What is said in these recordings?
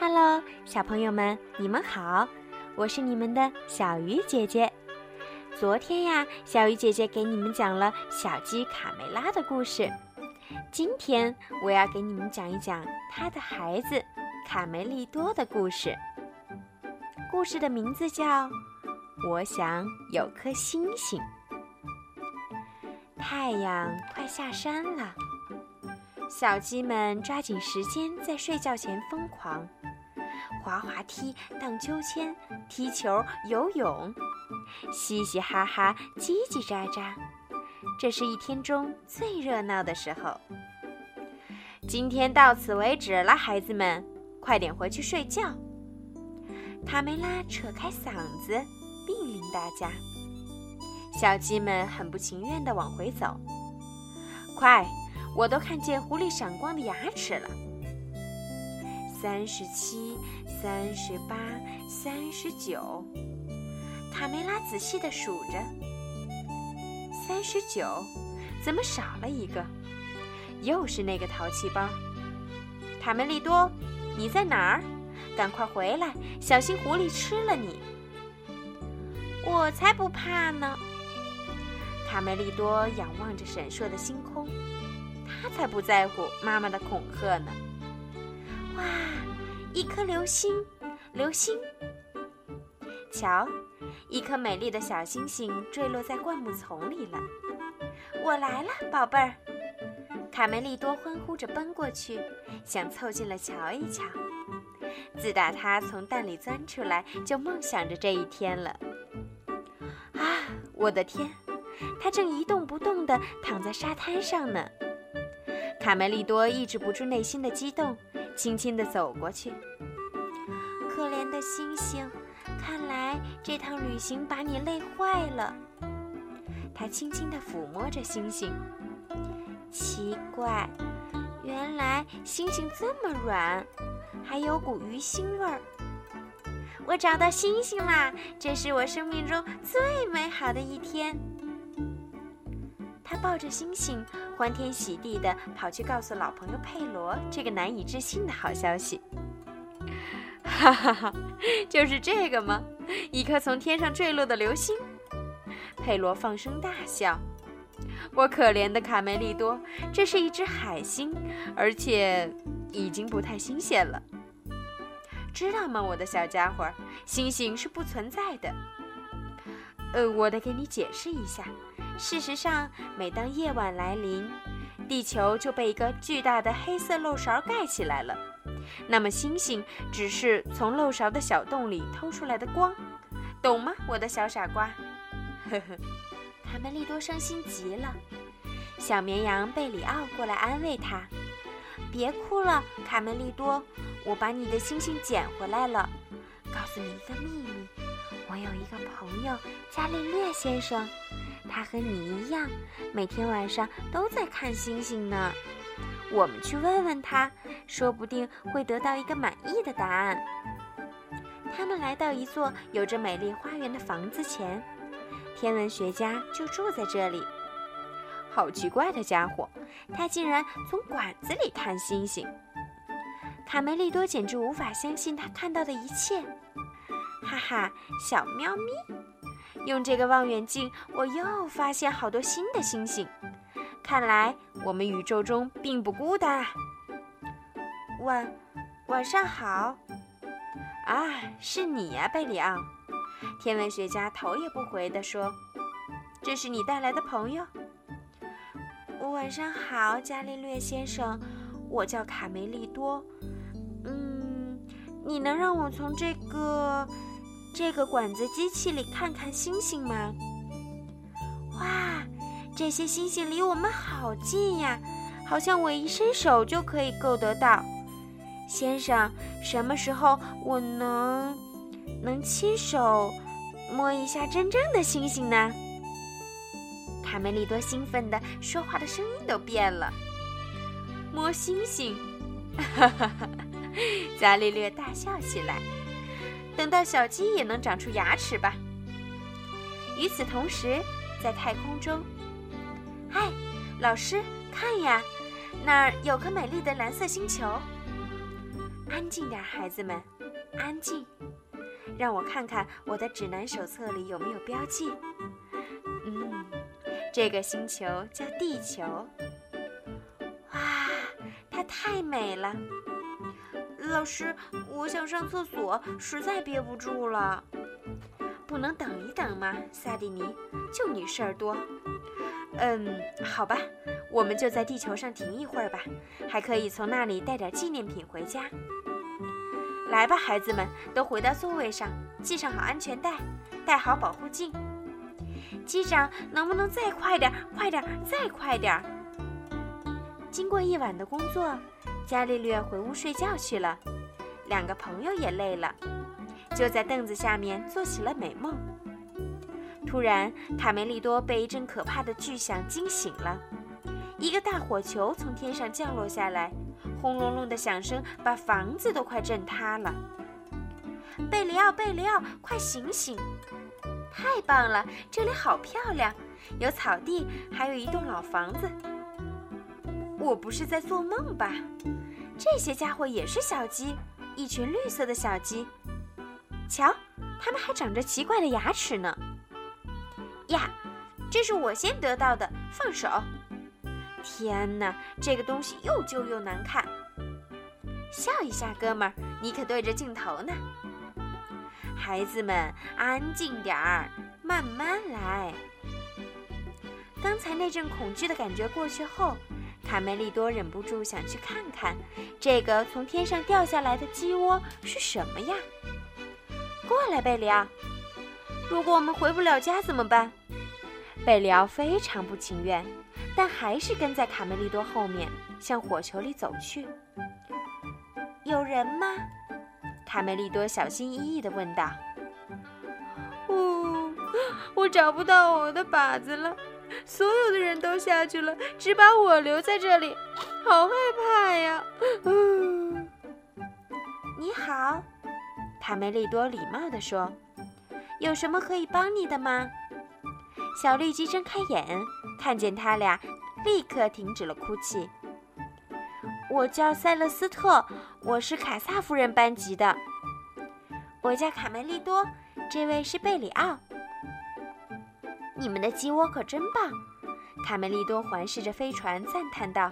Hello，小朋友们，你们好，我是你们的小鱼姐姐。昨天呀，小鱼姐姐给你们讲了小鸡卡梅拉的故事。今天我要给你们讲一讲它的孩子卡梅利多的故事。故事的名字叫《我想有颗星星》。太阳快下山了，小鸡们抓紧时间在睡觉前疯狂。滑滑梯、荡秋千、踢球、游泳，嘻嘻哈哈，叽叽喳喳，这是一天中最热闹的时候。今天到此为止了，孩子们，快点回去睡觉。卡梅拉扯开嗓子，命令大家。小鸡们很不情愿地往回走。快，我都看见狐狸闪光的牙齿了。三十七，三十八，三十九。卡梅拉仔细地数着，三十九，怎么少了一个？又是那个淘气包。卡梅利多，你在哪儿？赶快回来，小心狐狸吃了你！我才不怕呢！卡梅利多仰望着闪烁的星空，他才不在乎妈妈的恐吓呢。哇，一颗流星，流星！瞧，一颗美丽的小星星坠落在灌木丛里了。我来了，宝贝儿！卡梅利多欢呼着奔过去，想凑近了瞧一瞧。自打他从蛋里钻出来，就梦想着这一天了。啊，我的天！他正一动不动地躺在沙滩上呢。卡梅利多抑制不住内心的激动。轻轻地走过去，可怜的星星，看来这趟旅行把你累坏了。他轻轻地抚摸着星星，奇怪，原来星星这么软，还有股鱼腥味儿。我找到星星啦！这是我生命中最美好的一天。他抱着星星，欢天喜地地跑去告诉老朋友佩罗这个难以置信的好消息。哈哈哈，就是这个吗？一颗从天上坠落的流星？佩罗放声大笑。我可怜的卡梅利多，这是一只海星，而且已经不太新鲜了。知道吗，我的小家伙？星星是不存在的。呃，我得给你解释一下。事实上，每当夜晚来临，地球就被一个巨大的黑色漏勺盖起来了。那么，星星只是从漏勺的小洞里偷出来的光，懂吗，我的小傻瓜？呵呵，卡梅利多伤心极了。小绵羊贝里奥过来安慰他：“别哭了，卡梅利多，我把你的星星捡回来了。告诉你一个秘密，我有一个朋友伽利略先生。”他和你一样，每天晚上都在看星星呢。我们去问问他，说不定会得到一个满意的答案。他们来到一座有着美丽花园的房子前，天文学家就住在这里。好奇怪的家伙，他竟然从管子里看星星。卡梅利多简直无法相信他看到的一切。哈哈，小喵咪。用这个望远镜，我又发现好多新的星星。看来我们宇宙中并不孤单啊！晚晚上好，啊，是你呀，贝里奥。天文学家头也不回地说：“这是你带来的朋友。”晚上好，伽利略先生，我叫卡梅利多。嗯，你能让我从这个？这个管子机器里看看星星吗？哇，这些星星离我们好近呀，好像我一伸手就可以够得到。先生，什么时候我能能亲手摸一下真正的星星呢？卡梅利多兴奋的说话的声音都变了。摸星星，哈哈哈！伽利略大笑起来。等到小鸡也能长出牙齿吧。与此同时，在太空中，嗨，老师，看呀，那儿有颗美丽的蓝色星球。安静点，孩子们，安静。让我看看我的指南手册里有没有标记。嗯，这个星球叫地球。哇，它太美了！老师，我想上厕所，实在憋不住了。不能等一等吗，萨蒂尼？就你事儿多。嗯，好吧，我们就在地球上停一会儿吧，还可以从那里带点纪念品回家。来吧，孩子们，都回到座位上，系上好安全带，戴好保护镜。机长，能不能再快点？快点，再快点！经过一晚的工作，伽利略回屋睡觉去了。两个朋友也累了，就在凳子下面做起了美梦。突然，卡梅利多被一阵可怕的巨响惊醒了，一个大火球从天上降落下来。轰隆隆的响声把房子都快震塌了。贝里奥，贝里奥，快醒醒！太棒了，这里好漂亮，有草地，还有一栋老房子。我不是在做梦吧？这些家伙也是小鸡，一群绿色的小鸡。瞧，它们还长着奇怪的牙齿呢。呀，这是我先得到的，放手！天哪，这个东西又旧又难看。笑一下，哥们儿，你可对着镜头呢。孩子们，安静点儿，慢慢来。刚才那阵恐惧的感觉过去后，卡梅利多忍不住想去看看这个从天上掉下来的鸡窝是什么呀。过来，贝里奥。如果我们回不了家怎么办？贝里奥非常不情愿。但还是跟在卡梅利多后面，向火球里走去。有人吗？卡梅利多小心翼翼地问道。“哦，我找不到我的靶子了，所有的人都下去了，只把我留在这里，好害怕呀！” 你好，卡梅利多礼貌地说：“有什么可以帮你的吗？”小绿鸡睁开眼。看见他俩，立刻停止了哭泣。我叫塞勒斯特，我是凯撒夫人班级的。我叫卡梅利多，这位是贝里奥。你们的鸡窝可真棒！卡梅利多环视着飞船，赞叹道：“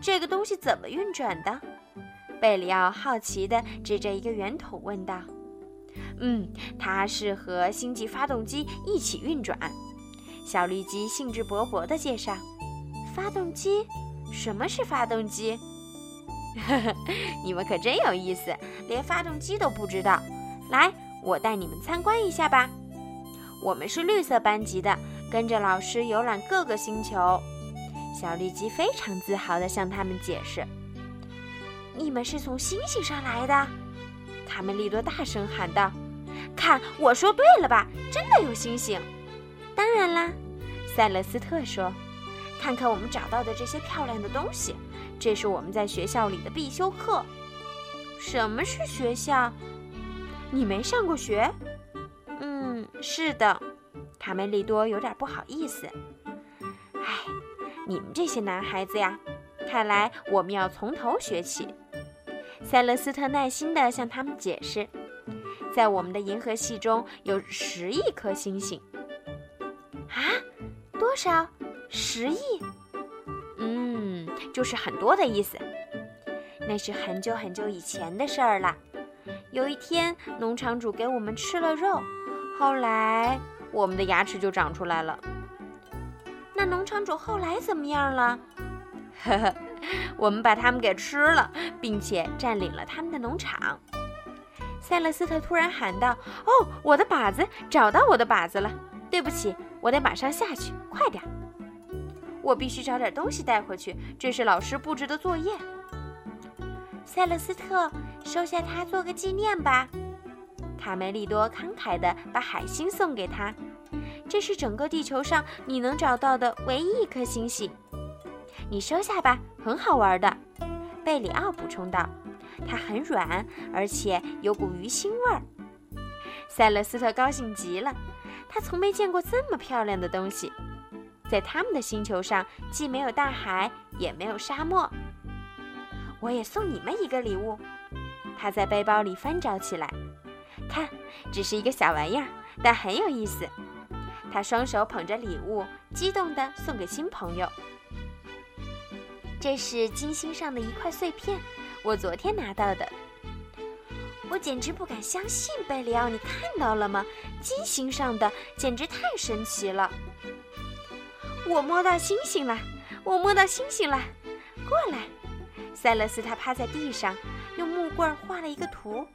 这个东西怎么运转的？”贝里奥好奇地指着一个圆筒问道：“嗯，它是和星际发动机一起运转。”小绿鸡兴致勃勃地介绍：“发动机？什么是发动机？”呵呵，你们可真有意思，连发动机都不知道。来，我带你们参观一下吧。我们是绿色班级的，跟着老师游览各个星球。小绿鸡非常自豪地向他们解释：“你们是从星星上来的？”卡梅利多大声喊道：“看，我说对了吧？真的有星星！”当然啦，塞勒斯特说：“看看我们找到的这些漂亮的东西，这是我们在学校里的必修课。”什么是学校？你没上过学？是的。卡梅利多有点不好意思。哎，你们这些男孩子呀，看来我们要从头学起。塞勒斯特耐心地向他们解释：“在我们的银河系中有十亿颗星星。”啊，多少？十亿？嗯，就是很多的意思。那是很久很久以前的事儿了。有一天，农场主给我们吃了肉，后来我们的牙齿就长出来了。那农场主后来怎么样了？呵呵，我们把他们给吃了，并且占领了他们的农场。塞勒斯特突然喊道：“哦，我的靶子！找到我的靶子了！对不起。”我得马上下去，快点！我必须找点东西带回去，这是老师布置的作业。塞勒斯特，收下它做个纪念吧。卡梅利多慷慨地把海星送给他，这是整个地球上你能找到的唯一一颗星星。你收下吧，很好玩的。贝里奥补充道：“它很软，而且有股鱼腥味儿。”塞勒斯特高兴极了。他从没见过这么漂亮的东西，在他们的星球上既没有大海，也没有沙漠。我也送你们一个礼物，他在背包里翻找起来，看，只是一个小玩意儿，但很有意思。他双手捧着礼物，激动地送给新朋友。这是金星上的一块碎片，我昨天拿到的。我简直不敢相信，贝里奥，你看到了吗？金星上的，简直太神奇了！我摸到星星了，我摸到星星了，过来！塞勒斯他趴在地上，用木棍画了一个图。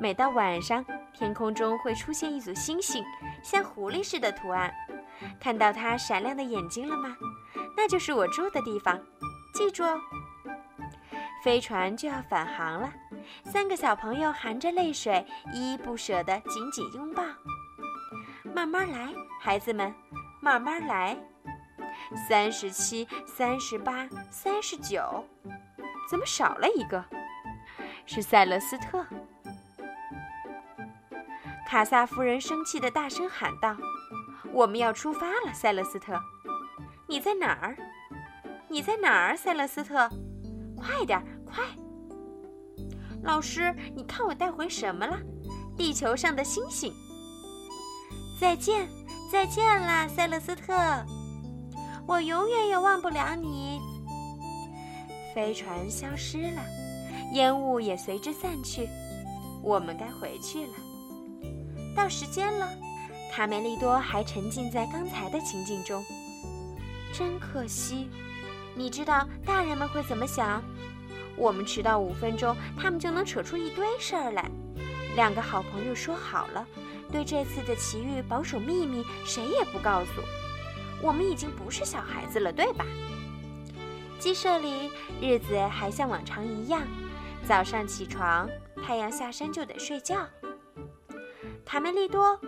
每到晚上，天空中会出现一组星星，像狐狸似的图案。看到它闪亮的眼睛了吗？那就是我住的地方。记住哦。飞船就要返航了，三个小朋友含着泪水，依依不舍地紧紧拥抱。慢慢来，孩子们，慢慢来。三十七、三十八、三十九，怎么少了一个？是塞勒斯特。卡萨夫人生气地大声喊道：“我们要出发了，塞勒斯特，你在哪儿？你在哪儿，塞勒斯特？快点！”快，老师，你看我带回什么了？地球上的星星。再见，再见啦，塞勒斯特，我永远也忘不了你。飞船消失了，烟雾也随之散去，我们该回去了。到时间了，卡梅利多还沉浸在刚才的情境中，真可惜。你知道大人们会怎么想？我们迟到五分钟，他们就能扯出一堆事儿来。两个好朋友说好了，对这次的奇遇保守秘密，谁也不告诉。我们已经不是小孩子了，对吧？鸡舍里日子还像往常一样，早上起床，太阳下山就得睡觉。卡梅利多，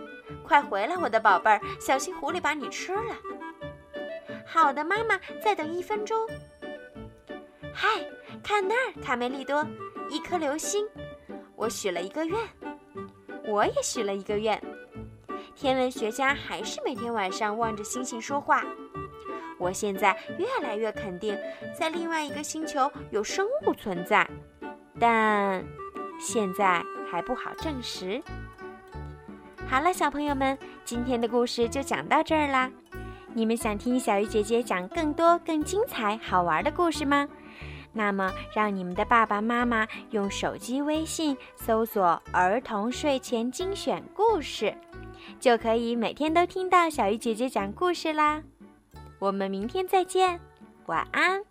快回来，我的宝贝儿，小心狐狸把你吃了。好的，妈妈，再等一分钟。嗨。看那儿，卡梅利多，一颗流星。我许了一个愿，我也许了一个愿。天文学家还是每天晚上望着星星说话。我现在越来越肯定，在另外一个星球有生物存在，但现在还不好证实。好了，小朋友们，今天的故事就讲到这儿啦。你们想听小鱼姐姐讲更多、更精彩、好玩的故事吗？那么，让你们的爸爸妈妈用手机微信搜索“儿童睡前精选故事”，就可以每天都听到小鱼姐姐讲故事啦。我们明天再见，晚安。